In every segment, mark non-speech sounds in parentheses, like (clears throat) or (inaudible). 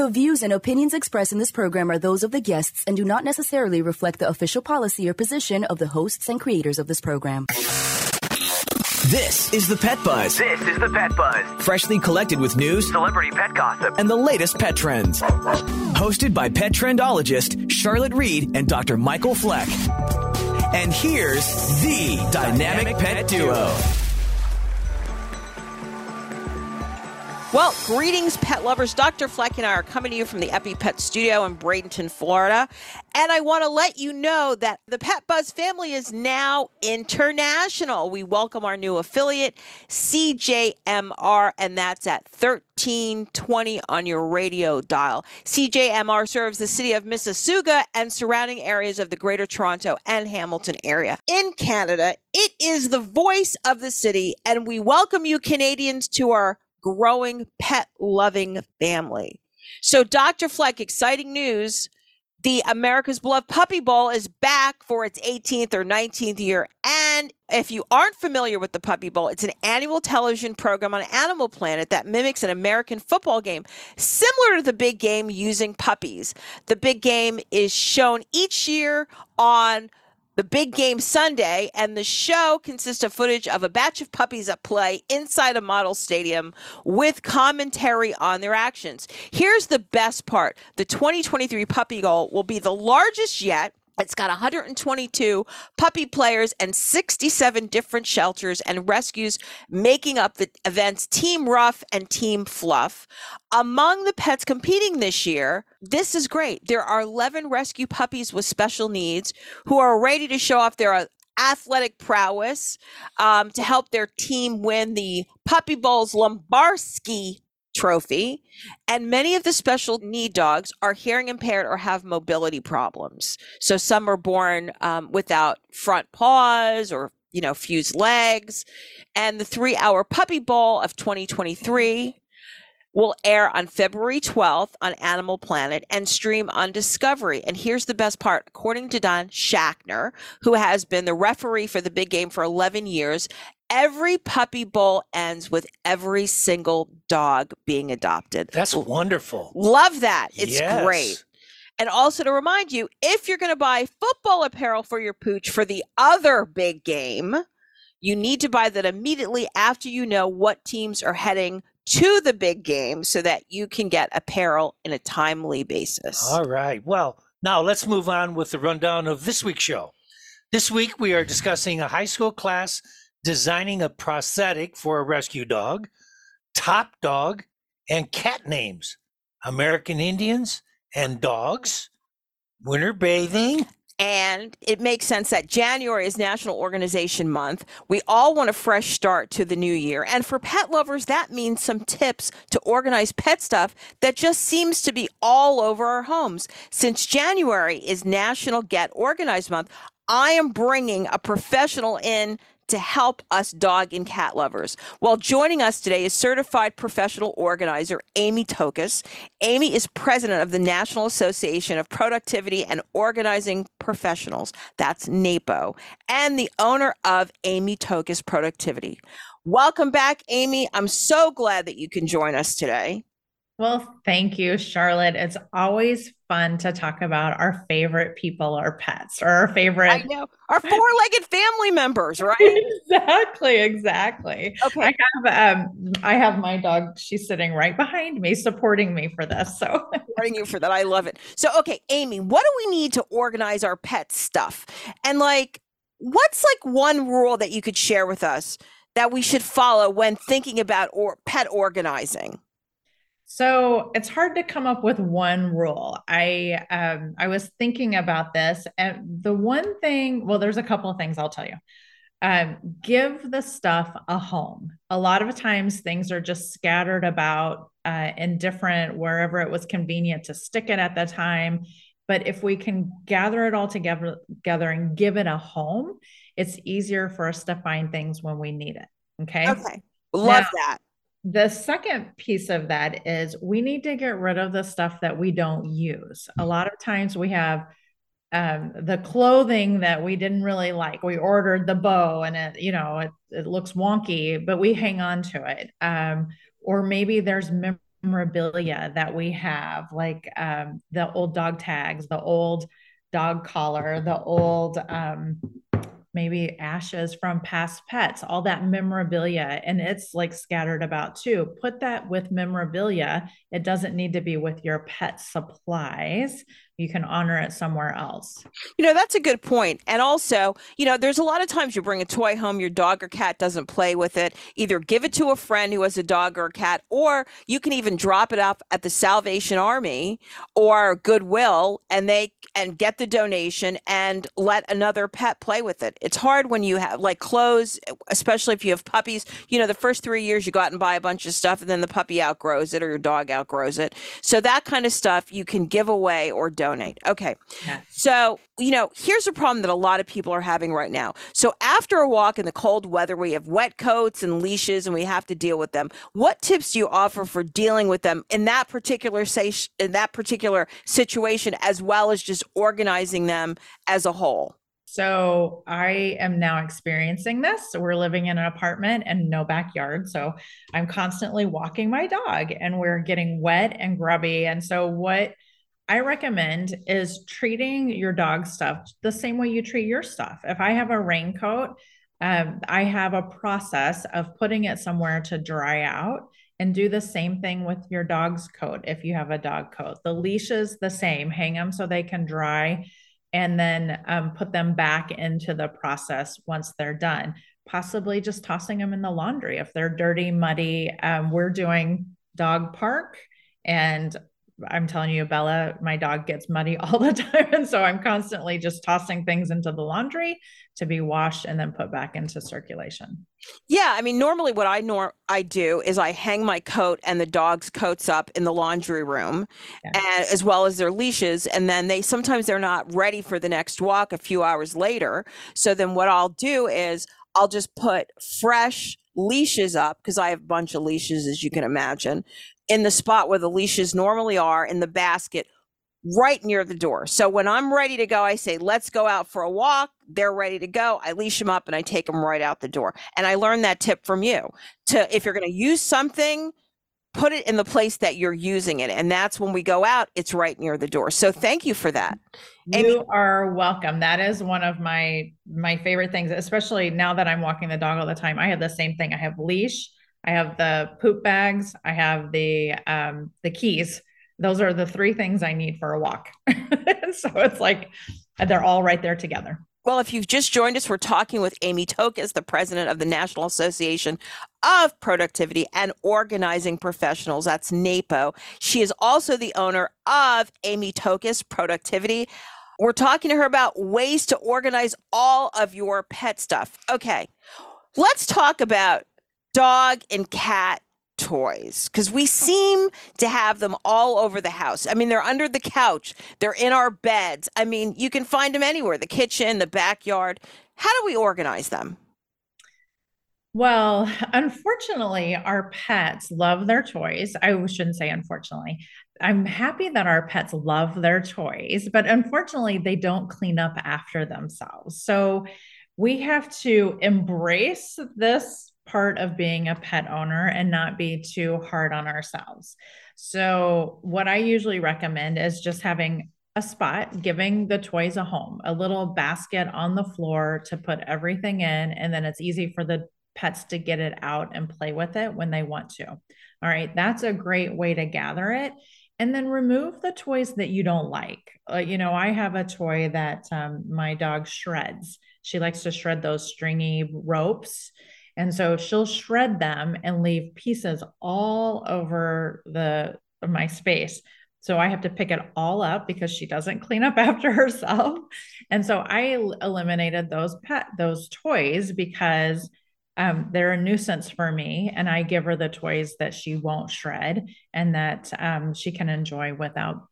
The views and opinions expressed in this program are those of the guests and do not necessarily reflect the official policy or position of the hosts and creators of this program. This is the Pet Buzz. This is the Pet Buzz. Freshly collected with news, Celebrity pet gossip. and the latest pet trends. Hosted by pet trendologist Charlotte Reed and Dr. Michael Fleck. And here's the dynamic pet duo. Well, greetings, pet lovers. Dr. Fleck and I are coming to you from the EpiPet studio in Bradenton, Florida. And I want to let you know that the Pet Buzz family is now international. We welcome our new affiliate, CJMR, and that's at 1320 on your radio dial. CJMR serves the city of Mississauga and surrounding areas of the Greater Toronto and Hamilton area. In Canada, it is the voice of the city, and we welcome you, Canadians, to our growing pet loving family. So, Dr. Fleck, exciting news. The America's Beloved Puppy Bowl is back for its 18th or 19th year. And if you aren't familiar with the Puppy Bowl, it's an annual television program on Animal Planet that mimics an American football game, similar to the big game using puppies. The big game is shown each year on the big game Sunday, and the show consists of footage of a batch of puppies at play inside a model stadium with commentary on their actions. Here's the best part the 2023 Puppy Bowl will be the largest yet. It's got 122 puppy players and 67 different shelters and rescues making up the events Team Rough and Team Fluff. Among the pets competing this year, this is great. There are 11 rescue puppies with special needs who are ready to show off their athletic prowess um, to help their team win the Puppy Bowl's Lombarky trophy. And many of the special need dogs are hearing impaired or have mobility problems. So some are born um, without front paws or, you know, fused legs. And the three hour puppy bowl of 2023 will air on February 12th on Animal Planet and stream on Discovery. And here's the best part. According to Don Schachner, who has been the referee for the big game for 11 years, every puppy bowl ends with every single dog being adopted. That's wonderful. Love that. It's Yes. great. And also to remind you, if you're going to buy football apparel for your pooch for the other big game, you need to buy that immediately after you know what teams are heading to the big game so that you can get apparel in a timely basis. All right. Well, now let's move on with the rundown of this week's show. This week we are discussing a high school class designing a prosthetic for a rescue dog, top dog, and cat names, American Indians and dogs, winter bathing. And it makes sense that January is National Organization Month. We all want a fresh start to the new year. And for pet lovers, that means some tips to organize pet stuff that just seems to be all over our homes. Since January is National Get Organized Month, I am bringing a professional in to help us dog and cat lovers. Well, joining us today is certified professional organizer Amy Tokos. Amy is president of the National Association of Productivity and Organizing Professionals. That's NAPO, and the owner of Amy Tokos Productivity. Welcome back, Amy. I'm so glad that you can join us today. Well, thank you, Charlotte. It's always fun to talk about our favorite people, our pets, or our I favorite. know our four-legged family members, (laughs) right? exactly, exactly. Okay. I have um I have my dog, she's sitting right behind me, supporting me for this. So supporting you for that. I love it. So, okay, Amy, what do we need to organize our pet stuff? And like, what's like one rule that you could share with us that we should follow when thinking about or pet organizing? So it's hard to come up with one rule. I um I was thinking about this and the one thing, well, there's a couple of things I'll tell you. Um, give the stuff a home. A lot of times things are just scattered about uh, in different wherever it was convenient to stick it at the time. But if we can gather it all together, together and give it a home, it's easier for us to find things when we need it. Okay. Okay, love Now- that. The second piece of that is we need to get rid of the stuff that we don't use. A lot of times we have um, the clothing that we didn't really like. We ordered the bow and it, you know, it, it looks wonky, but we hang on to it. Um, or maybe there's memorabilia that we have, like um, the old dog tags, the old dog collar, the old um, maybe ashes from past pets, all that memorabilia, and it's like scattered about too. Put that with memorabilia. It doesn't need to be with your pet supplies you can honor it somewhere else. You know, that's a good point. And also, you know, there's a lot of times you bring a toy home, your dog or cat doesn't play with it. Either give it to a friend who has a dog or a cat, or you can even drop it off at the Salvation Army or Goodwill and they and get the donation and let another pet play with it. It's hard when you have like clothes, especially if you have puppies. You know, the first three years you go out and buy a bunch of stuff and then the puppy outgrows it or your dog outgrows it. So that kind of stuff you can give away or donate donate. Okay. Yeah. So, you know, here's a problem that a lot of people are having right now. So, after a walk in the cold weather, we have wet coats and leashes and we have to deal with them. What tips do you offer for dealing with them in that particular say in that particular situation as well as just organizing them as a whole? So I am now experiencing this. So we're living in an apartment and no backyard. So I'm constantly walking my dog and we're getting wet and grubby. And so what I recommend is treating your dog stuff the same way you treat your stuff. If I have a raincoat, um, I have a process of putting it somewhere to dry out and do the same thing with your dog's coat if you have a dog coat. The leash is the same, hang them so they can dry and then um, put them back into the process once they're done. Possibly just tossing them in the laundry if they're dirty, muddy. Um, we're doing dog park and I'm telling you, Bella, my dog gets muddy (laughs) all the time. And so I'm constantly just tossing things into the laundry to be washed and then put back into circulation. Yeah, I mean, normally what I nor I do is I hang my coat and the dog's coats up in the laundry room, yeah. and as well as their leashes. And then they sometimes they're not ready for the next walk a few hours later. So then what I'll do is I'll just put fresh leashes up because I have a bunch of leashes, as you can imagine, in the spot where the leashes normally are in the basket right near the door. So when I'm ready to go, I say, let's go out for a walk. They're ready to go. I leash them up and I take them right out the door. And I learned that tip from you to, if you're going to use something, put it in the place that you're using it. And that's when we go out, it's right near the door. So thank you for that. You are welcome. That is one of my, my favorite things, especially now that I'm walking the dog all the time. I have the same thing. I have leash I have the poop bags. I have the um, the keys. Those are the three things I need for a walk. (laughs) so it's like they're all right there together. Well, if you've just joined us, we're talking with Amy Tokos, the president of the National Association of Productivity and Organizing Professionals. That's NAPO. She is also the owner of Amy Tokos Productivity. We're talking to her about ways to organize all of your pet stuff. Okay, let's talk about dog and cat toys because we oh. seem to have them all over the house. I mean, they're under the couch, they're in our beds. I mean, you can find them anywhere the kitchen, the backyard. How do we organize them? Well, unfortunately, our pets love their toys. I shouldn't say unfortunately. I'm happy that our pets love their toys, but unfortunately, they don't clean up after themselves. So we have to embrace this part of being a pet owner and not be too hard on ourselves. So, what I usually recommend is just having a spot, giving the toys a home, a little basket on the floor to put everything in. And then it's easy for the pets to get it out and play with it when they want to. All right, that's a great way to gather it. And then remove the toys that you don't like. Uh, you know, I have a toy that um, my dog shreds. She likes to shred those stringy ropes. And so she'll shred them and leave pieces all over the my space. So I have to pick it all up because she doesn't clean up (laughs) after herself. And so I eliminated those pet those toys because um, they're a nuisance for me, and I give her the toys that she won't shred and that um, she can enjoy without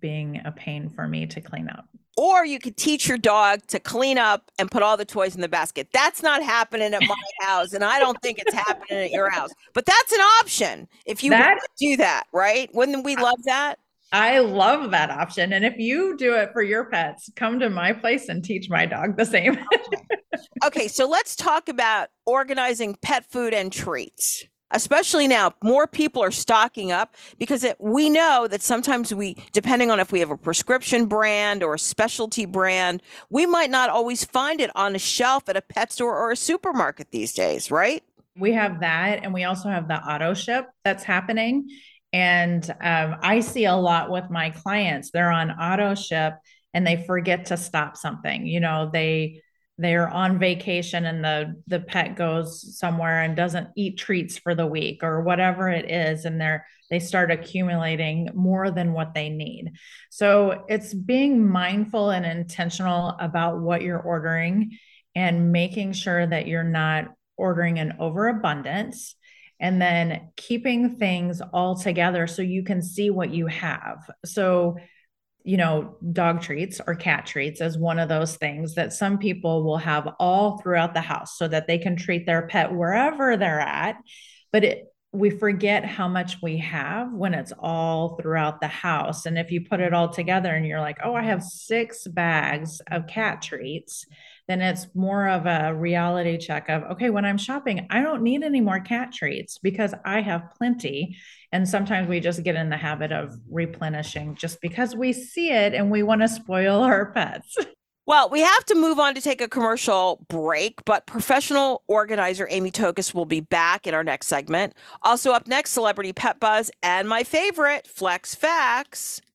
being a pain for me to clean up. Or you could teach your dog to clean up and put all the toys in the basket. That's not happening at my (laughs) house, and I don't think it's happening at your house. But that's an option if you that, do that, right? Wouldn't we love that? I love that option. And if you do it for your pets, come to my place and teach my dog the same. okay, so let's talk about organizing pet food and treats. Especially now more people are stocking up because it, we know that sometimes we depending on if we have a prescription brand or a specialty brand we might not always find it on a shelf at a pet store or a supermarket these days right? We have that and we also have the auto ship that's happening. And um, i see a lot with my clients. They're on auto ship and they forget to stop something. You know they they're on vacation and the the pet goes somewhere and doesn't eat treats for the week or whatever it is and they're they start accumulating more than what they need. So it's being mindful and intentional about what you're ordering and making sure that you're not ordering an overabundance and then keeping things all together so you can see what you have. So you know, dog treats or cat treats as one of those things that some people will have all throughout the house so that they can treat their pet wherever they're at. But it, we forget how much we have when it's all throughout the house. And if you put it all together and you're like, oh, I have six bags of cat treats, then it's more of a reality check of, okay, when I'm shopping, I don't need any more cat treats because I have plenty. And sometimes we just get in the habit of replenishing just because we see it and we want to spoil our pets. (laughs) Well, we have to move on to take a commercial break, but professional organizer Amy Tokos will be back in our next segment. Also, up next, Celebrity Pet Buzz and my favorite, Fleck's Facts.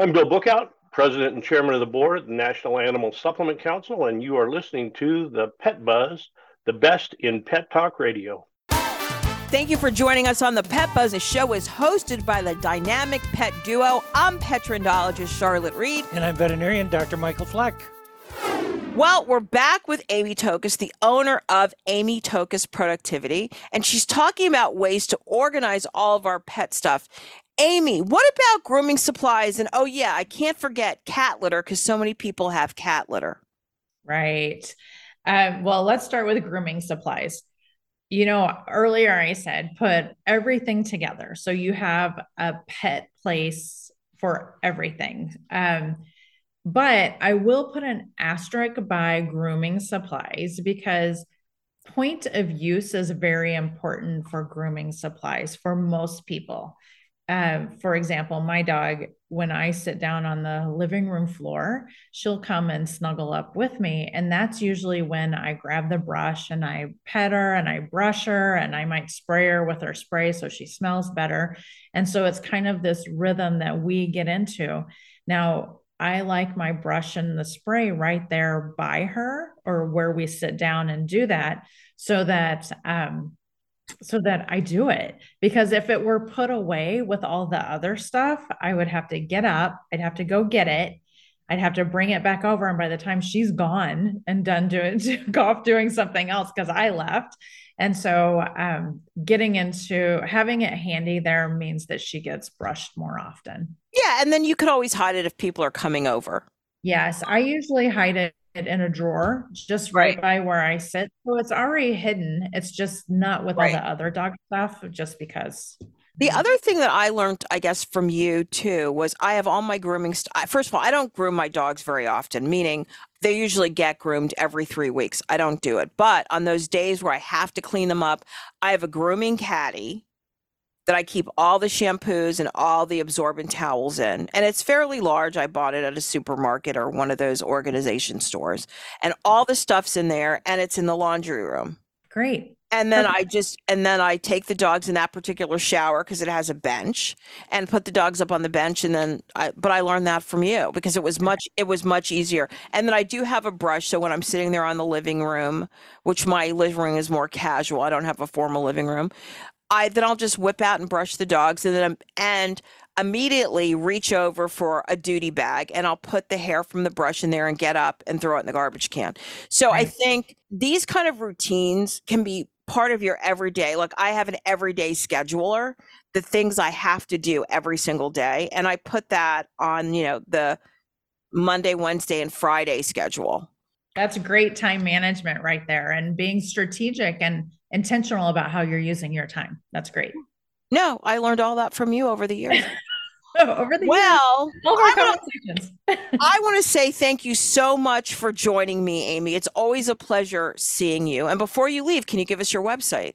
I'm Bill Bookout, President and Chairman of the Board of the National Animal Supplement Council, and you are listening to the Pet Buzz, the best in pet talk radio. Thank you for joining us on the Pet Buzz. The show is hosted by the dynamic pet duo. I'm pet trendologist Charlotte Reed. And I'm veterinarian Dr. Michael Fleck. Well, we're back with Amy Tokos, the owner of Amy Tokos Productivity, and she's talking about ways to organize all of our pet stuff. Amy, what about grooming supplies? And oh, yeah, I can't forget cat litter because so many people have cat litter. Right. Um, well, let's start with grooming supplies. You know, earlier I said put everything together. So you have a pet place for everything. Um, but I will put an asterisk by grooming supplies because point of use is very important for grooming supplies for most people. Uh, for example, my dog, when I sit down on the living room floor, she'll come and snuggle up with me. And that's usually when I grab the brush and I pet her and I brush her and I might spray her with her spray so she smells better. And so it's kind of this rhythm that we get into. Now, I like my brush and the spray right there by her or where we sit down and do that so that um, so that I do it. Because if it were put away with all the other stuff, I would have to get up, I'd have to go get it. I'd have to bring it back over. And by the time she's gone and done doing, (laughs) go off doing something else because I left. And so um, getting into having it handy there means that she gets brushed more often. Yeah. And then you could always hide it if people are coming over. Yes. I usually hide it it in a drawer just right, right, by where I sit. So it's already hidden. It's just not with right. all the other dog stuff, just because. The other thing that I learned, I guess, from you too, was I have all my grooming. St- First of all, I don't groom my dogs very often, meaning they usually get groomed every three weeks. I don't do it. But on those days where I have to clean them up, I have a grooming caddy that I keep all the shampoos and all the absorbent towels in. And it's fairly large. I bought it at a supermarket or one of those organization stores. And all the stuff's in there and it's in the laundry room. Great. And then I just and then I take the dogs in that particular shower because it has a bench and put the dogs up on the bench and then I but I learned that from you because it was much it was much easier. And then I do have a brush so when I'm sitting there on the living room, which my living room is more casual, I don't have a formal living room. I then I'll just whip out and brush the dogs and then and immediately reach over for a duty bag and I'll put the hair from the brush in there and get up and throw it in the garbage can. So. I think these kind of routines can be part of your everyday. Like I have an everyday scheduler, the things I have to do every single day. And I put that on, you know, the Monday, Wednesday, and Friday schedule. That's great time management right there and being strategic and intentional about how you're using your time. That's great. No, I learned all that from you over the years. (laughs) Oh, over the well, years, our I wanna- conversations. (laughs) I want to say thank you so much for joining me, Amy. It's always a pleasure seeing you. And before you leave, can you give us your website?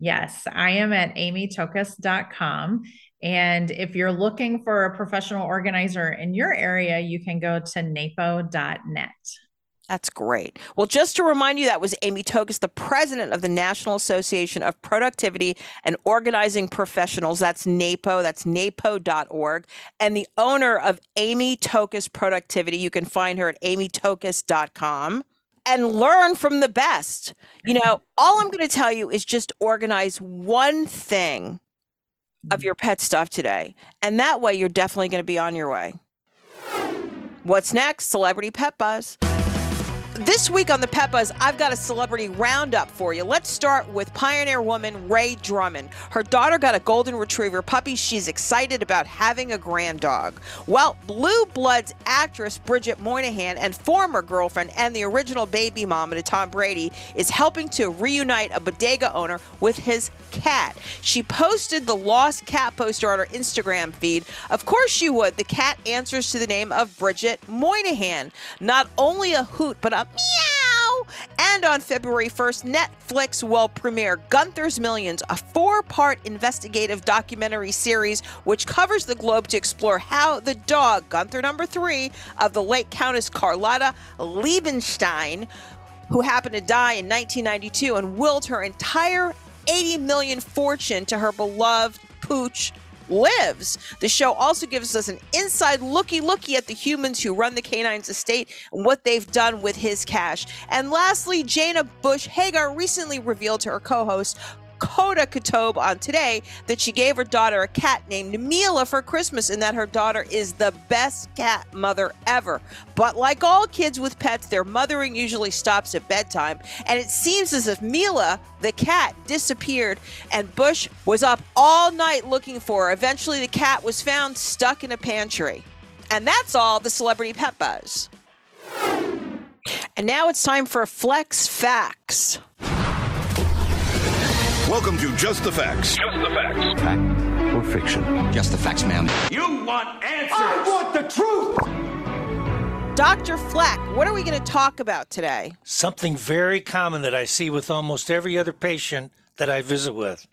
Yes, I am at amytokos.com. And if you're looking for a professional organizer in your area, you can go to napo.net. That's great. Well, just to remind you, that was Amy Tokos, the president of the National Association of Productivity and Organizing Professionals. That's NAPO. That's napo.org. And the owner of Amy Tokos Productivity. You can find her at amytokos.com and learn from the best. You know, all I'm going to tell you is just organize one thing of your pet stuff today. And that way, you're definitely going to be on your way. What's next? Celebrity Pet Buzz. This week on the Pet Buzz, I've got a celebrity roundup for you. Let's start with pioneer woman Ree Drummond. Her daughter got a golden retriever puppy. She's excited about having a grand dog. Well, Blue Bloods actress Bridget Moynahan and former girlfriend and the original baby mama to Tom Brady is helping to reunite a bodega owner with his cat. She posted the lost cat poster on her Instagram feed. Of course she would. The cat answers to the name of Bridget Moynahan. Not only a hoot, but a meow. And on February 1st, Netflix will premiere Gunther's Millions, a four part investigative documentary series which covers the globe to explore how the dog, Gunther number three, of the late Countess Carlotta Liebenstein, who happened to die in 1992 and willed her entire 80 million fortune to her beloved pooch lives. The show also gives us an inside looky looky at the humans who run the canine's estate and what they've done with his cash. And lastly, Jenna Bush Hager recently revealed to her co-host Hoda Kotb on today that she gave her daughter a cat named Mila for Christmas and that her daughter is the best cat mother ever. But like all kids with pets, their mothering usually stops at bedtime. And it seems as if Mila, the cat, disappeared and Bush was up all night looking for her. Eventually, the cat was found stuck in a pantry. And that's all the celebrity pet buzz. And now it's time for Fleck's Facts. Welcome to Just the Facts. Just the facts. Fact or fiction? Just the facts, ma'am. You want answers? I want the truth. Dr. Fleck, what are we going to talk about today? Something very common that I see with almost every other patient that I visit with.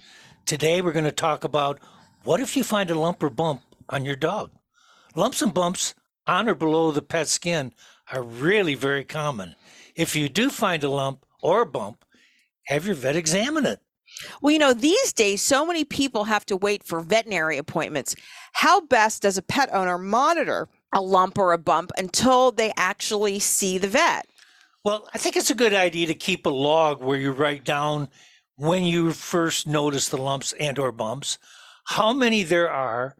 Today, we're going to talk about what if you find a lump or bump on your dog? Lumps and bumps on or below the pet skin are really very common. If you do find a lump or a bump, have your vet examine it. Well, you know, these days, so many people have to wait for veterinary appointments. How best does a pet owner monitor a lump or a bump until they actually see the vet? Well, I think it's a good idea to keep a log where you write down when you first notice the lumps and or bumps, how many there are,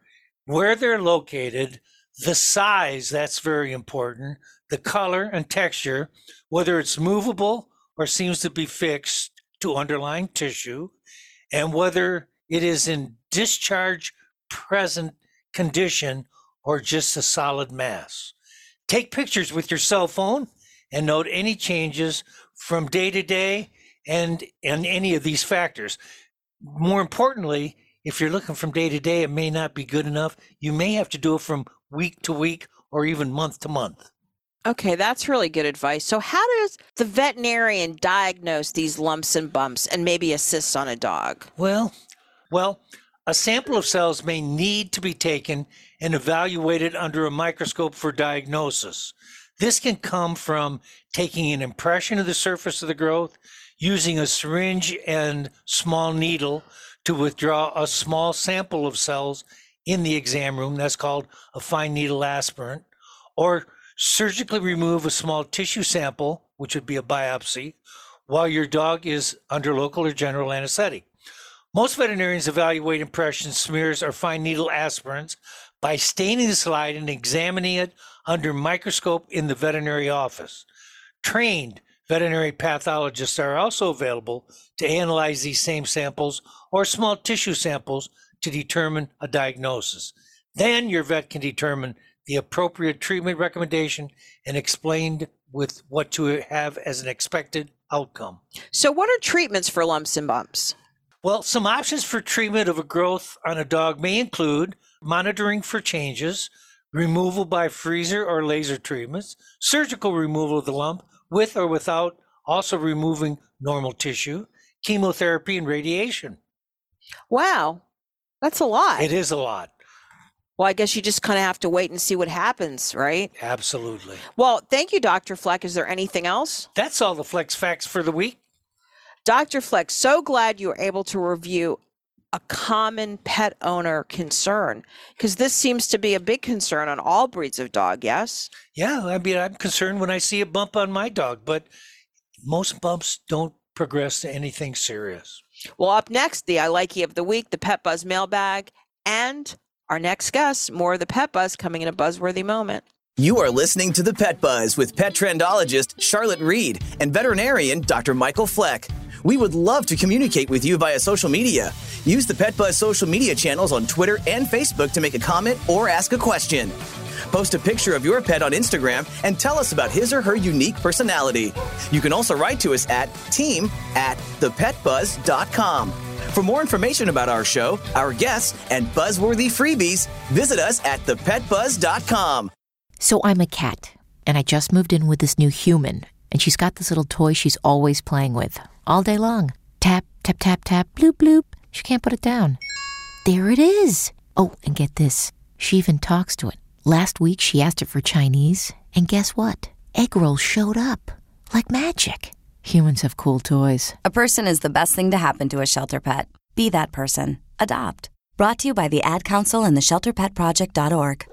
where they're located, the size, that's very important, the color and texture, whether it's movable or seems to be fixed to underlying tissue, and whether it is in discharge present condition or just a solid mass. Take pictures with your cell phone and note any changes from day to day and and any of these factors. More importantly, if you're looking from day to day, it may not be good enough. You may have to do it from week to week or even month to month. Okay, that's really good advice. So, how does the veterinarian diagnose these lumps and bumps and maybe assist on a dog? Well, well, a sample of cells may need to be taken and evaluated under a microscope for diagnosis. This can come from taking an impression of the surface of the growth, using a syringe and small needle to withdraw a small sample of cells in the exam room. That's called a fine needle aspirant, or surgically remove a small tissue sample, which would be a biopsy, while your dog is under local or general anesthetic. Most veterinarians evaluate impressions, smears, or fine needle aspirants by staining the slide and examining it under microscope in the veterinary office. Trained Veterinary pathologists are also available to analyze these same samples or small tissue samples to determine a diagnosis. Then your vet can determine the appropriate treatment recommendation and explained with what to have as an expected outcome. So, what are treatments for lumps and bumps? Well, some options for treatment of a growth on a dog may include monitoring for changes, removal by freezer or laser treatments, surgical removal of the lump with or without also removing normal tissue, chemotherapy, and radiation. Wow, that's a lot. It is a lot. Well, I guess you just kind of have to wait and see what happens, right? Absolutely. Well, thank you, Dr. Fleck. Is there anything else? That's all the Fleck's Facts for the week. Dr. Fleck, so glad you were able to review a common pet owner concern because this seems to be a big concern on all breeds of dog, yes? Yeah, I mean, I'm concerned when I see a bump on my dog, but most bumps don't progress to anything serious. Well, up next, the I Like You of the Week, the Pet Buzz mailbag, and our next guest, more of the Pet Buzz coming in a buzzworthy moment. You are listening to the Pet Buzz with pet trendologist Charlotte Reed and veterinarian Dr. Michael Fleck. We would love to communicate with you via social media. Use the Pet Buzz social media channels on Twitter and Facebook to make a comment or ask a question. Post a picture of your pet on Instagram and tell us about his or her unique personality. You can also write to us at team at thepetbuzz.com. For more information about our show, our guests, and buzzworthy freebies, visit us at thepetbuzz.com. So I'm a cat, and I just moved in with this new human, and she's got this little toy she's always playing with, all day long. Tap, tap, tap, tap, bloop, bloop. She can't put it down. There it is. Oh, and get this. She even talks to it. Last week she asked it for Chinese, and guess what? Egg rolls showed up. Like magic. Humans have cool toys. A person is the best thing to happen to a shelter pet. Be that person. Adopt. Brought to you by the Ad Council and the ShelterPetProject.org.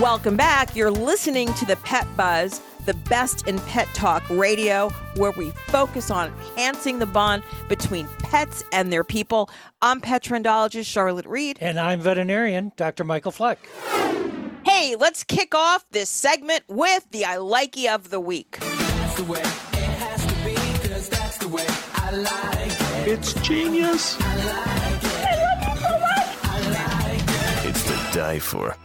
Welcome back. You're listening to the Pet Buzz, the best in pet talk radio, where we focus on enhancing the bond between pets and their people. I'm pet trendologist Charlotte Reed. And I'm veterinarian Dr. Michael Fleck. Hey, let's kick off this segment with the I Likey of the Week. It's genius. I like it. I like it. It's to die for.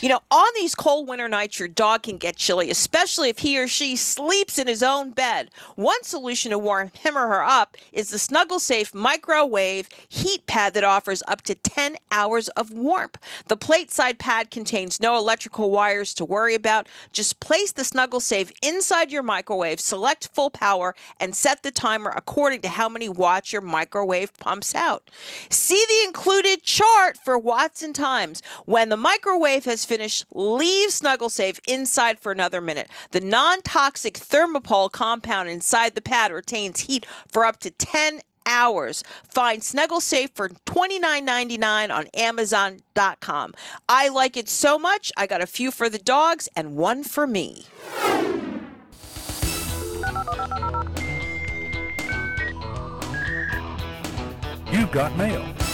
You know, on these cold winter nights, your dog can get chilly, especially if he or she sleeps in his own bed. One solution to warm him or her up is the Snuggle Safe microwave heat pad that offers up to 10 hours of warmth. The plate side pad contains no electrical wires to worry about. Just place the Snuggle Safe inside your microwave, select full power, and set the timer according to how many watts your microwave pumps out. See the included chart for watts and times. When the microwave has finished, leave Snuggle Safe inside for another minute. The non toxic thermopole compound inside the pad retains heat for up to 10 hours. Find Snuggle Safe for $29.99 on Amazon.com. I like it so much, I got a few for the dogs and one for me. You've got mail.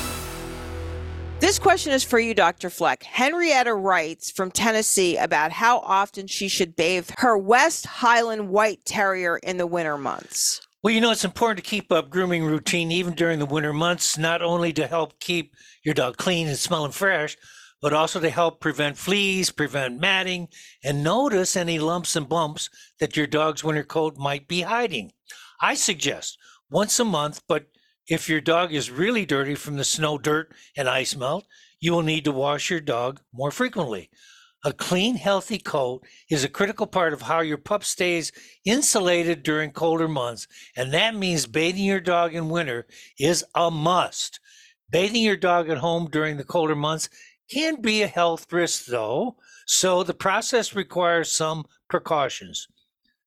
This question is for you, Dr. Fleck. Henrietta writes from Tennessee about how often she should bathe her West Highland White Terrier in the winter months. Well, you know, it's important to keep up grooming routine even during the winter months, not only to help keep your dog clean and smelling fresh, but also to help prevent fleas, prevent matting, and notice any lumps and bumps that your dog's winter coat might be hiding. I suggest once a month, but if your dog is really dirty from the snow, dirt, and ice melt, you will need to wash your dog more frequently. A clean, healthy coat is a critical part of how your pup stays insulated during colder months, and that means bathing your dog in winter is a must. Bathing your dog at home during the colder months can be a health risk, though, so the process requires some precautions.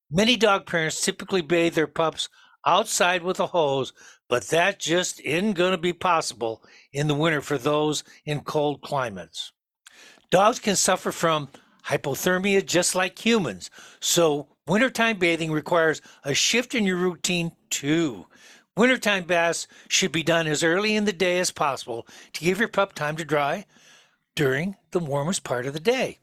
Many dog parents typically bathe their pups outside with a hose, but that just isn't going to be possible in the winter for those in cold climates. Dogs can suffer from hypothermia just like humans, so wintertime bathing requires a shift in your routine too. Wintertime baths should be done as early in the day as possible to give your pup time to dry. during the warmest part of the day.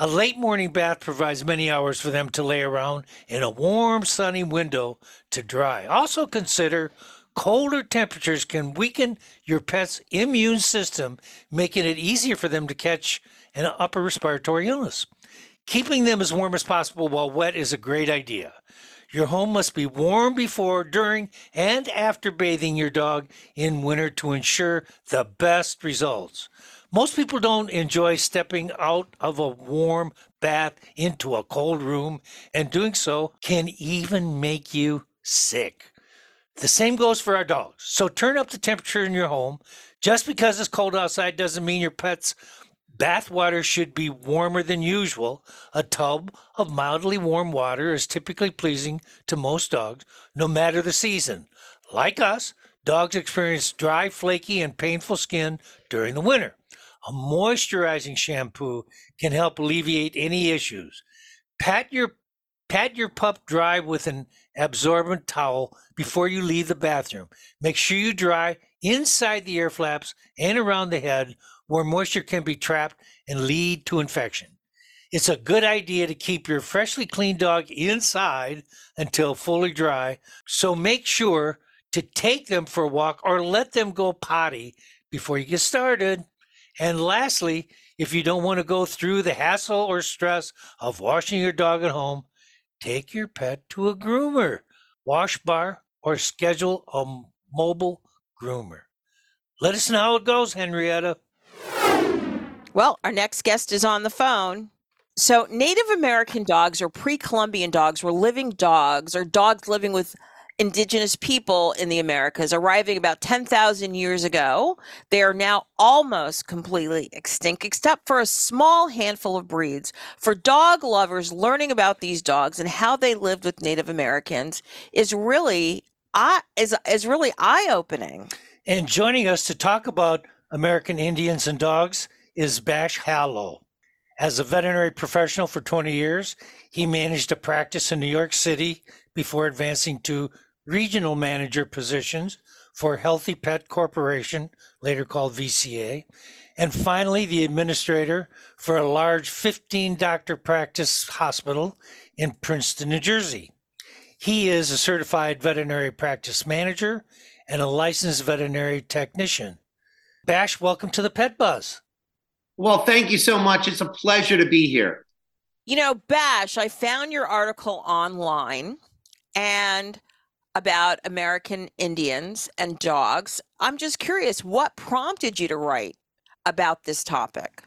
A late morning bath provides many hours for them to lay around in a warm, sunny window to dry. Also, consider colder temperatures can weaken your pet's immune system, making it easier for them to catch an upper respiratory illness. Keeping them as warm as possible while wet is a great idea. Your home must be warm before, during, and after bathing your dog in winter to ensure the best results. Most people don't enjoy stepping out of a warm bath into a cold room, and doing so can even make you sick. The same goes for our dogs. So turn up the temperature in your home. Just because it's cold outside doesn't mean your pet's bath water should be warmer than usual. A tub of mildly warm water is typically pleasing to most dogs, no matter the season. Like us, dogs experience dry, flaky, and painful skin during the winter. A moisturizing shampoo can help alleviate any issues. Pat your pat your pup dry with an absorbent towel before you leave the bathroom. Make sure you dry inside the ear flaps and around the head where moisture can be trapped and lead to infection. It's a good idea to keep your freshly cleaned dog inside until fully dry, so make sure to take them for a walk or let them go potty before you get started. And lastly, if you don't want to go through the hassle or stress of washing your dog at home, take your pet to a groomer, wash bar, or schedule a mobile groomer. Let us know how it goes, Henrietta. Well, our next guest is on the phone. So, Native American dogs or pre Columbian dogs were living dogs or dogs living with indigenous people in the Americas, arriving about 10,000 years ago. They are now almost completely extinct, except for a small handful of breeds. For dog lovers, learning about these dogs and how they lived with Native Americans is really is, is really eye opening. And joining us to talk about American Indians and dogs is Bash Halow. As a veterinary professional for 20 years, he managed a practice in New York City before advancing to regional manager positions for Healthy Pet Corporation, later called VCA, and finally the administrator for a large 15 doctor practice hospital in Princeton, New Jersey. He is a certified veterinary practice manager and a licensed veterinary technician. Bash, welcome to the Pet Buzz. Well, thank you so much. It's a pleasure to be here. You know, Bash, I found your article online and about American Indians and dogs. I'm just curious, what prompted you to write about this topic?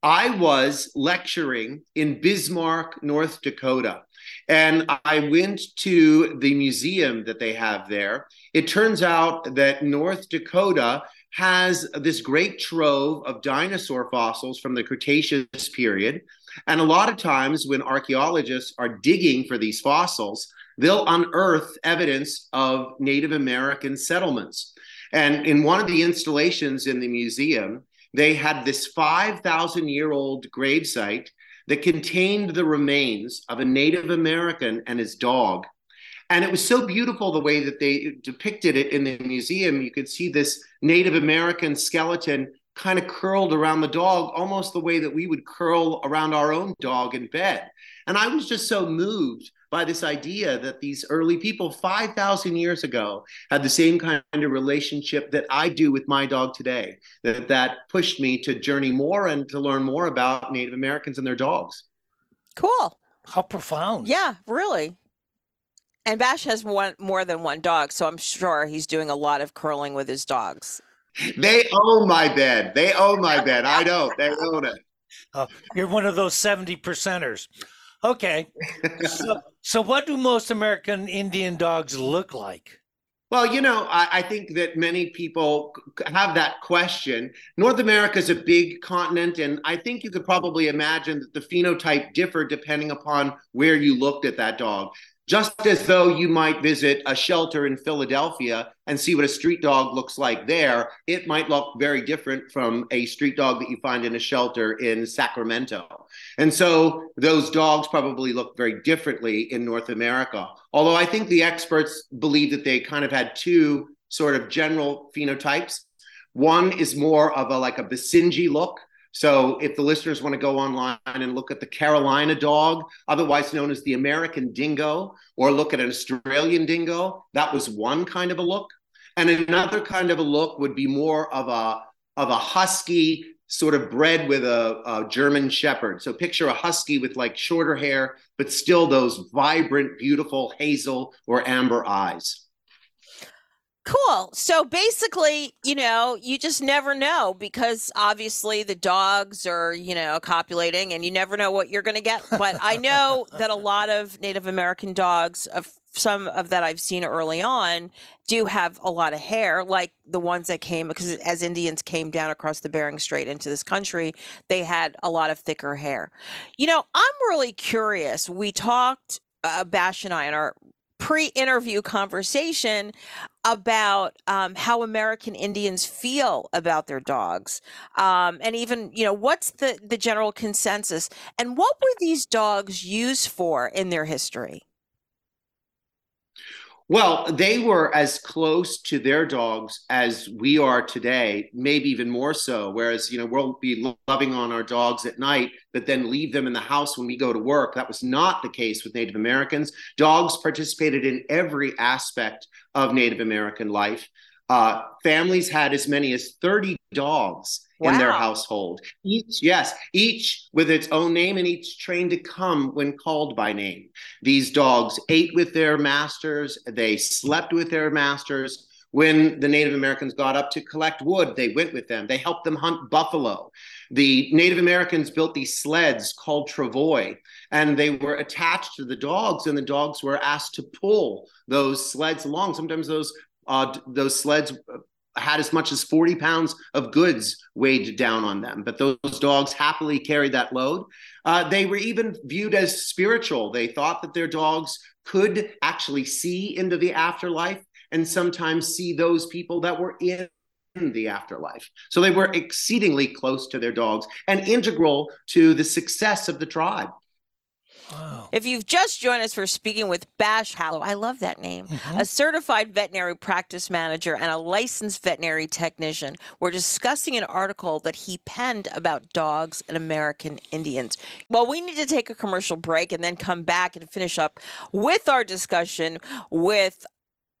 I was lecturing in Bismarck, North Dakota, and I went to the museum that they have there. It turns out that North Dakota has this great trove of dinosaur fossils from the Cretaceous period. And a lot of times, when archaeologists are digging for these fossils, they'll unearth evidence of Native American settlements. And in one of the installations in the museum, they had this 5,000 year old gravesite that contained the remains of a Native American and his dog. And it was so beautiful the way that they depicted it in the museum. You could see this Native American skeleton kind of curled around the dog, almost the way that we would curl around our own dog in bed. And I was just so moved by this idea that these early people 5,000 years ago had the same kind of relationship that I do with my dog today. That that pushed me to journey more and to learn more about Native Americans and their dogs. Cool. How profound. Yeah, really. And Bash has one more than one dog, so I'm sure he's doing a lot of curling with his dogs. They own my bed. They own my (laughs) bed. I don't. They own it. Oh, you're one of those 70 percenters. Okay. so, (laughs) so, what do most American Indian dogs look like? Well, you know, I, I, think that many people have that question. North America is a big continent, and I think you could probably imagine that the phenotype differ depending upon where you looked at that dog. Just as though you might visit a shelter in Philadelphia and see what a street dog looks like there, it might look very different from a street dog that you find in a shelter in Sacramento. And so those dogs probably look very differently in North America. Although I think the experts believe that they kind of had two sort of general phenotypes. One is more of a like a Basenji look. So if the listeners want to go online and look at the Carolina dog, otherwise known as the American dingo, or look at an Australian dingo, that was one kind of a look. And another kind of a look would be more of a of a husky sort of bred with a, a, German Shepherd. So picture a husky with like shorter hair, but still those vibrant, beautiful hazel or amber eyes. Cool. So basically, you know, you just never know because obviously the dogs are, you know, copulating and you never know what you're going to get. But I know (laughs) that a lot of Native American dogs, of some of that I've seen early on, do have a lot of hair, like the ones that came because as Indians came down across the Bering Strait into this country, they had a lot of thicker hair. You know, I'm really curious. We talked, uh, Bash and I, in our pre-interview conversation about um, how American Indians feel about their dogs, um, and even you know what's the the general consensus, and what were these dogs used for in their history? Well, they were as close to their dogs as we are today, maybe even more so. Whereas, you know, we'll be loving on our dogs at night, but then leave them in the house when we go to work. That was not the case with Native Americans. Dogs participated in every aspect of Native American life. Uh, families had as many as 30 dogs wow. in their household. Each, yes, each with its own name and each trained to come when called by name. These dogs ate with their masters, they slept with their masters. When the Native Americans got up to collect wood, they went with them. They helped them hunt buffalo. The Native Americans built these sleds called travois, and they were attached to the dogs, and the dogs were asked to pull those sleds along. Sometimes those uh, those sleds had as much as 40 pounds of goods weighed down on them, but those dogs happily carried that load. Uh, they were even viewed as spiritual. They thought that their dogs could actually see into the afterlife and sometimes see those people that were in the afterlife. So they were exceedingly close to their dogs and integral to the success of the tribe. Wow. If you've just joined us for speaking with Bash Halow, I love that name, mm-hmm. a certified veterinary practice manager and a licensed veterinary technician, we're discussing an article that he penned about dogs and American Indians. Well, we need to take a commercial break and then come back and finish up with our discussion with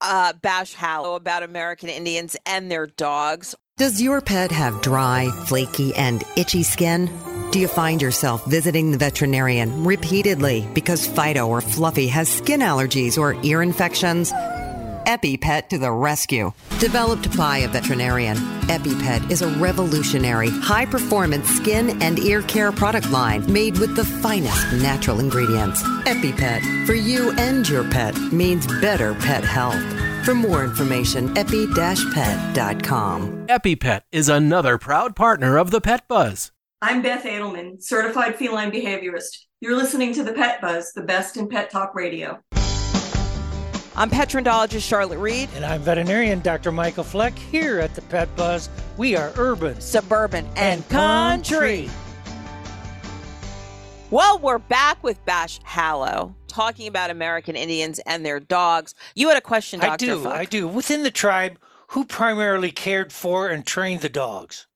uh, Bash Halow about American Indians and their dogs. Does your pet have dry, flaky, and itchy skin? Do you find yourself visiting the veterinarian repeatedly because Fido or Fluffy has skin allergies or ear infections? EpiPet to the rescue. Developed by a veterinarian, EpiPet is a revolutionary, high performance skin and ear care product line made with the finest natural ingredients. EpiPet, for you and your pet, means better pet health. For more information, epi-pet.com. EpiPet is another proud partner of the Pet Buzz. I'm Beth Adelman, certified feline behaviorist. You're listening to the Pet Buzz, the best in pet talk radio. I'm pet trendologist Charlotte Reed. And I'm veterinarian Dr. Michael Fleck. Here at the Pet Buzz, we are urban, suburban, and, and country. country. Well, we're back with Bash Halow talking about American Indians and their dogs. You had a question, Dr. I do. Fleck. I do. Within the tribe, who primarily cared for and trained the dogs?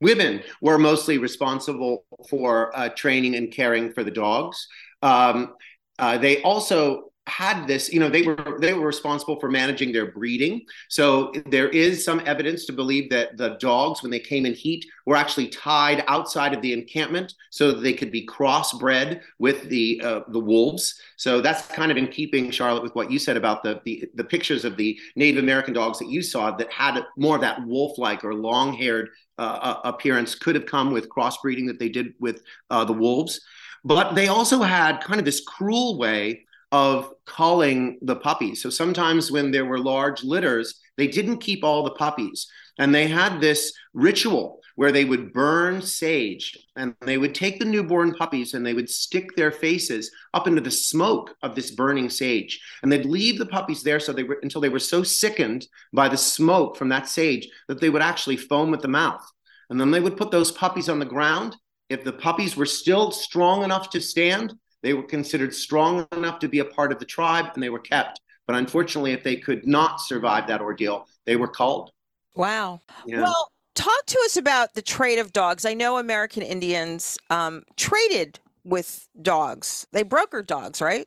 Women were mostly responsible for uh, training and caring for the dogs. Um, uh, they also had this you know they were they were responsible for managing their breeding. So there is some evidence to believe that the dogs when they came in heat were actually tied outside of the encampment so that they could be crossbred with the uh, the wolves. So that's kind of in keeping charlotte with what you said about the, the the pictures of the native american dogs that you saw that had more of that wolf like or long haired uh, uh, appearance could have come with crossbreeding that they did with uh, the wolves. But they also had kind of this cruel way of culling the puppies. So sometimes when there were large litters, they didn't keep all the puppies. And they had this ritual where they would burn sage and they would take the newborn puppies and they would stick their faces up into the smoke of this burning sage. And they'd leave the puppies there so they were until they were so sickened by the smoke from that sage that they would actually foam at the mouth. And then they would put those puppies on the ground. If the puppies were still strong enough to stand, they were considered strong enough to be a part of the tribe and they were kept. But unfortunately, if they could not survive that ordeal, they were culled. Wow. Yeah. Well, talk to us about the trade of dogs. I know American Indians um, traded with dogs. They brokered dogs, right?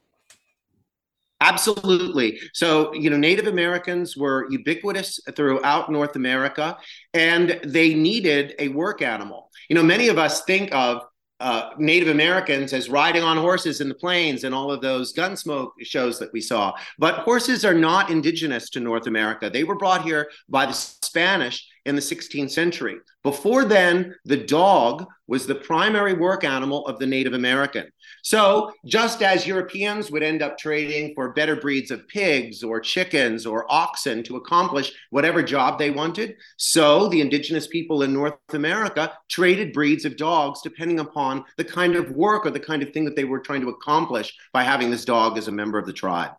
Absolutely. So, you know, Native Americans were ubiquitous throughout North America and they needed a work animal. You know, many of us think of uh, Native Americans as riding on horses in the plains and all of those gunsmoke shows that we saw. But horses are not indigenous to North America. They were brought here by the Spanish in the 16th century. Before then, the dog was the primary work animal of the Native American. So, just as Europeans would end up trading for better breeds of pigs or chickens or oxen to accomplish whatever job they wanted, so the indigenous people in North America traded breeds of dogs depending upon the kind of work or the kind of thing that they were trying to accomplish by having this dog as a member of the tribe.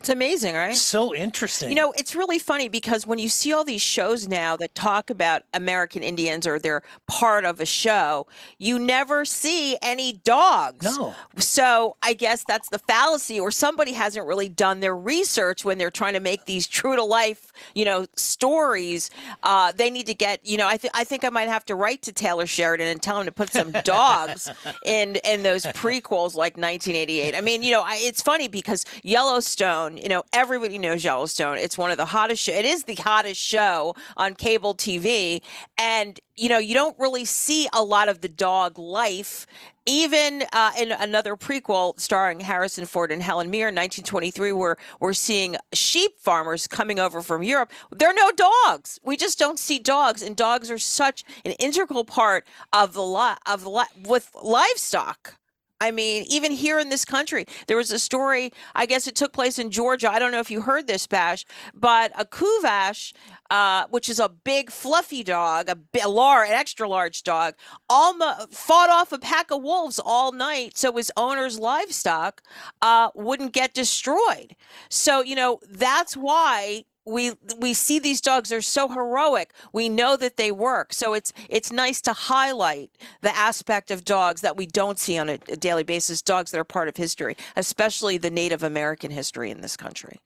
It's amazing, right? So interesting. You know, it's really funny because when you see all these shows now that talk about American Indians or they're part of a show, you never see any dogs. No. So I guess that's the fallacy, or somebody hasn't really done their research when they're trying to make these true to life, you know, stories. Uh, they need to get, you know, I, th- I think I might have to write to Taylor Sheridan and tell him to put some dogs (laughs) in in those prequels like 1988. I mean, you know, I, it's funny because Yellowstone you know, everybody knows Yellowstone. It's one of the hottest show. It is the hottest show on cable TV, and you know, you don't really see a lot of the dog life. Even uh, in another prequel starring Harrison Ford and Helen Mirren, 1923, where we're seeing sheep farmers coming over from Europe. There are no dogs. We just don't see dogs, and dogs are such an integral part of the lot of the li- with livestock. I mean, even here in this country, there was a story, I guess it took place in Georgia. I don't know if you heard this, Bash, but a Kuvasz, uh, which is a big, fluffy dog, a, a large, an extra large dog, almost fought off a pack of wolves all night so his owner's livestock uh, wouldn't get destroyed. So, you know, that's why we we see these dogs they're so heroic we know that they work so it's it's nice to highlight the aspect of dogs that we don't see on a, a daily basis dogs that are part of history especially the native american history in this country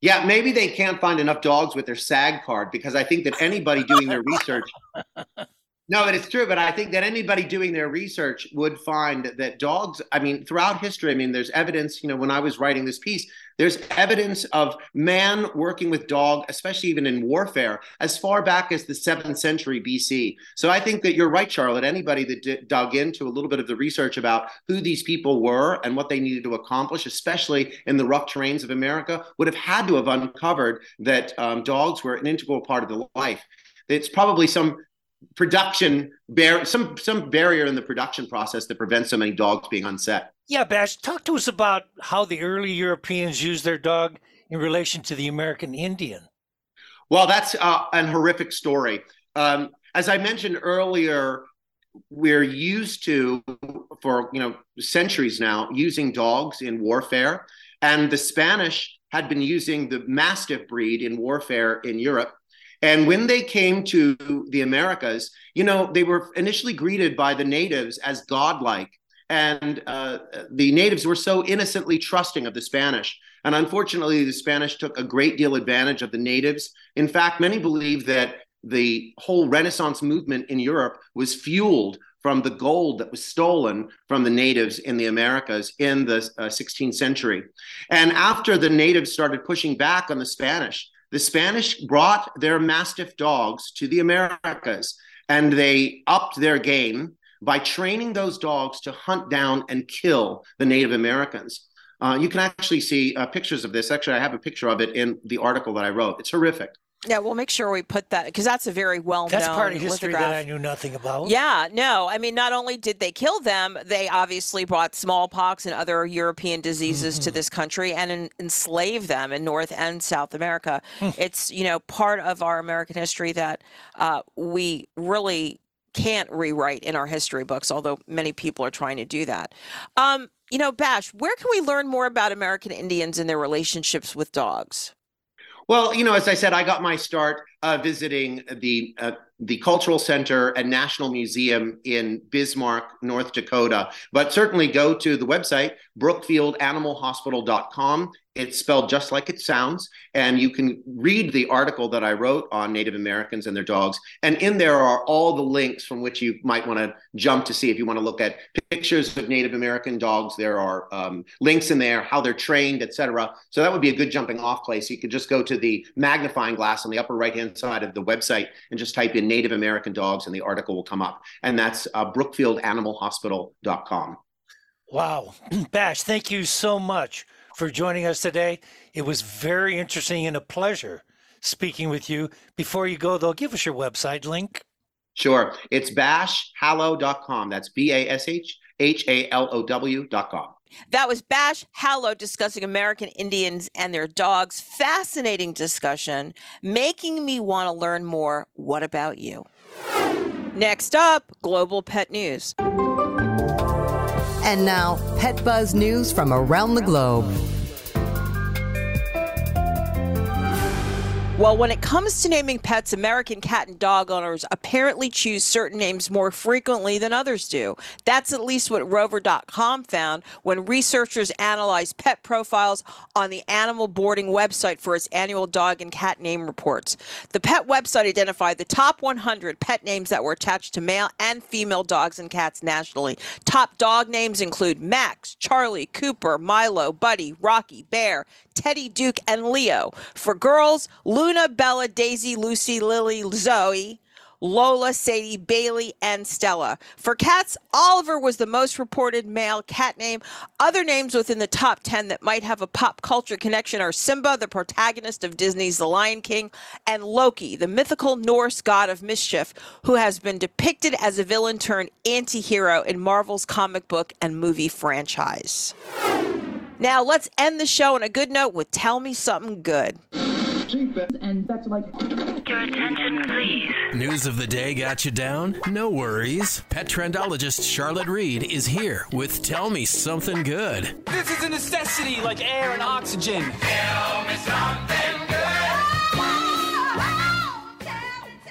yeah, maybe they can't find enough dogs with their SAG card because I think that anybody doing their research (laughs) No, but it's true. But I think that anybody doing their research would find that dogs, I mean, throughout history, I mean, there's evidence, you know, when I was writing this piece, there's evidence of man working with dog, especially even in warfare, as far back as the seventh century BC. So I think that you're right, Charlotte. Anybody that d- dug into a little bit of the research about who these people were and what they needed to accomplish, especially in the rough terrains of America, would have had to have uncovered that um, dogs were an integral part of the life. It's probably some production bar- some some barrier in the production process that prevents so many dogs being on set. Yeah, Bash, talk to us about how the early Europeans used their dog in relation to the American Indian. Well, that's uh, an horrific story. Um, as I mentioned earlier, we're used to for you know centuries now using dogs in warfare, and the Spanish had been using the Mastiff breed in warfare in Europe and when they came to the Americas, you know, they were initially greeted by the natives as godlike. And uh, the natives were so innocently trusting of the Spanish. And unfortunately, the Spanish took a great deal advantage of the natives. In fact, many believe that the whole Renaissance movement in Europe was fueled from the gold that was stolen from the natives in the Americas in the uh, 16th century. And after the natives started pushing back on the Spanish, the Spanish brought their Mastiff dogs to the Americas and they upped their game by training those dogs to hunt down and kill the Native Americans. Uh, you can actually see uh, pictures of this. Actually, I have a picture of it in the article that I wrote. It's horrific. Yeah, we'll make sure we put that because that's a very well known. That's part of history lithograph. that I knew nothing about. Yeah, no, I mean, not only did they kill them, they obviously brought smallpox and other European diseases mm-hmm. to this country and en- enslaved them in North and South America. Hmm. it's you know part of our American history that uh, we really can't rewrite in our history books, although many people are trying to do that. Um, you know, Bash, where can we learn more about American Indians and their relationships with dogs? Well, you know, as I said, I got my start uh, visiting the uh, the Cultural Center and National Museum in Bismarck, North Dakota. But certainly go to the website, brookfieldanimalhospital.com. It's spelled just like it sounds. And you can read the article that I wrote on Native Americans and their dogs. And in there are all the links from which you might want to jump to see if you want to look at pictures of Native American dogs. There are um, links in there, how they're trained, etc. So that would be a good jumping off place. You could just go to the magnifying glass on the upper right hand side of the website and just type in Native American dogs, and the article will come up. And that's uh, brookfieldanimalhospital.com. Wow. (clears throat) Bash, thank you so much for joining us today. It was very interesting and a pleasure speaking with you. Before you go, though, give us your website link. Sure. It's bashhalow.com. That's B A S H H A L O W.com. That was Bash Halow discussing American Indians and their dogs. Fascinating discussion, making me want to learn more. What about you? Next up, global pet news. And now, Pet Buzz news from around the globe. Well, when it comes to naming pets, American cat and dog owners apparently choose certain names more frequently than others do. That's at least what Rover.com found when researchers analyzed pet profiles on the animal boarding website for its annual dog and cat name reports. The pet website identified the top 100 pet names that were attached to male and female dogs and cats nationally. Top dog names include Max, Charlie, Cooper, Milo, Buddy, Rocky, Bear, Teddy, Duke, and Leo. For girls, Luna, Bella, Daisy, Lucy, Lily, Zoe. Lola, Sadie, Bailey, and Stella. For cats, Oliver was the most reported male cat name. Other names within the top 10 that might have a pop culture connection are Simba, the protagonist of Disney's The Lion King, and Loki, the mythical Norse god of mischief, who has been depicted as a villain turned anti hero in Marvel's comic book and movie franchise. Now, let's end the show on a good note with Tell Me Something Good. And that's like. Your attention, please. News of the day got you down? No worries. Pet trendologist Charlotte Reed is here with Tell Me Something Good. This is a necessity like air and oxygen. Tell me something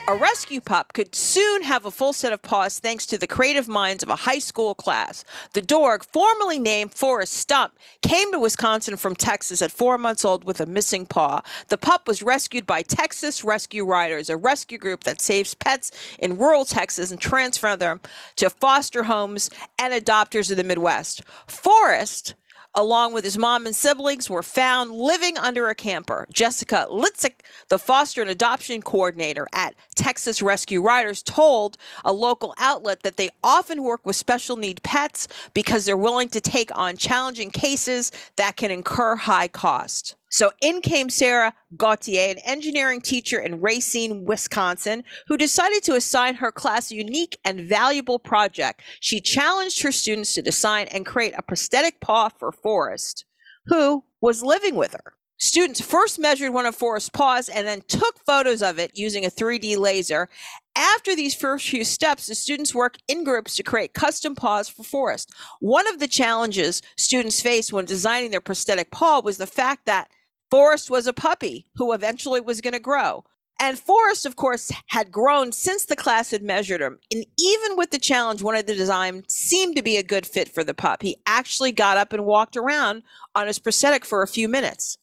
A rescue pup could soon have a full set of paws thanks to the creative minds of a high school class. The dog, formerly named Forrest Stump, came to Wisconsin from Texas at four months old with a missing paw. The pup was rescued by Texas Rescue Riders, a rescue group that saves pets in rural Texas and transfers them to foster homes and adopters in the Midwest. Forrest along with his mom and siblings, were found living under a camper. Jessica Litzik, the foster and adoption coordinator at Texas Rescue Riders, told a local outlet that they often work with special need pets because they're willing to take on challenging cases that can incur high cost. So in came Sarah Gauthier, an engineering teacher in Racine, Wisconsin, who decided to assign her class a unique and valuable project. She challenged her students to design and create a prosthetic paw for Forrest, who was living with her. Students first measured one of Forrest's paws and then took photos of it using a 3D laser. After these first few steps, the students work in groups to create custom paws for Forrest. One of the challenges students faced when designing their prosthetic paw was the fact that Forrest was a puppy who eventually was going to grow. And Forrest, of course, had grown since the class had measured him. And even with the challenge, one of the design seemed to be a good fit for the pup. He actually got up and walked around on his prosthetic for a few minutes.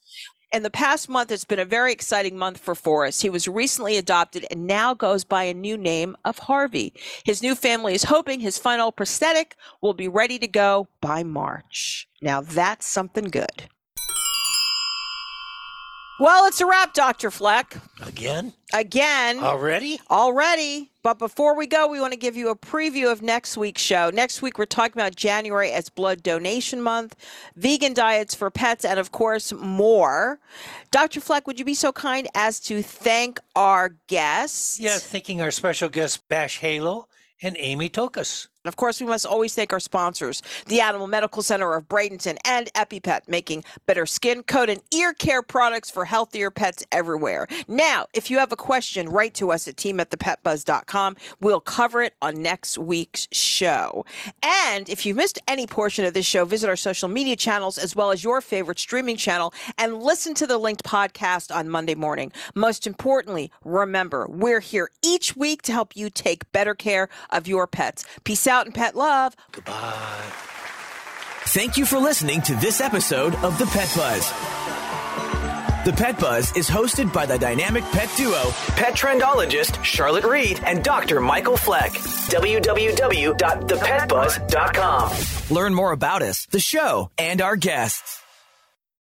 In the past month, it's been a very exciting month for Forrest. He was recently adopted and now goes by a new name of Harvey. His new family is hoping his final prosthetic will be ready to go by March. Now that's something good. Well, it's a wrap, Dr. Fleck. Again? Again. Already? Already. But before we go, we want to give you a preview of next week's show. Next week, we're talking about January as Blood Donation Month, vegan diets for pets, and of course, more. Dr. Fleck, would you be so kind as to thank our guests? Yeah, thanking our special guests, Bash Halow and Amy Tokos. Of course, we must always thank our sponsors, the Animal Medical Center of Bradenton and EpiPet, making better skin, coat, and ear care products for healthier pets everywhere. Now, if you have a question, write to us at team at thepetbuzz.com. We'll cover it on next week's show. And if you missed any portion of this show, visit our social media channels as well as your favorite streaming channel and listen to the linked podcast on Monday morning. Most importantly, remember, we're here each week to help you take better care of your pets. Peace out and pet love. Goodbye. Thank you for listening to this episode of The Pet Buzz. The Pet Buzz is hosted by the dynamic pet duo, pet trendologist Charlotte Reed and Dr. Michael Fleck. www.thepetbuzz.com. Learn more about us, the show, and our guests.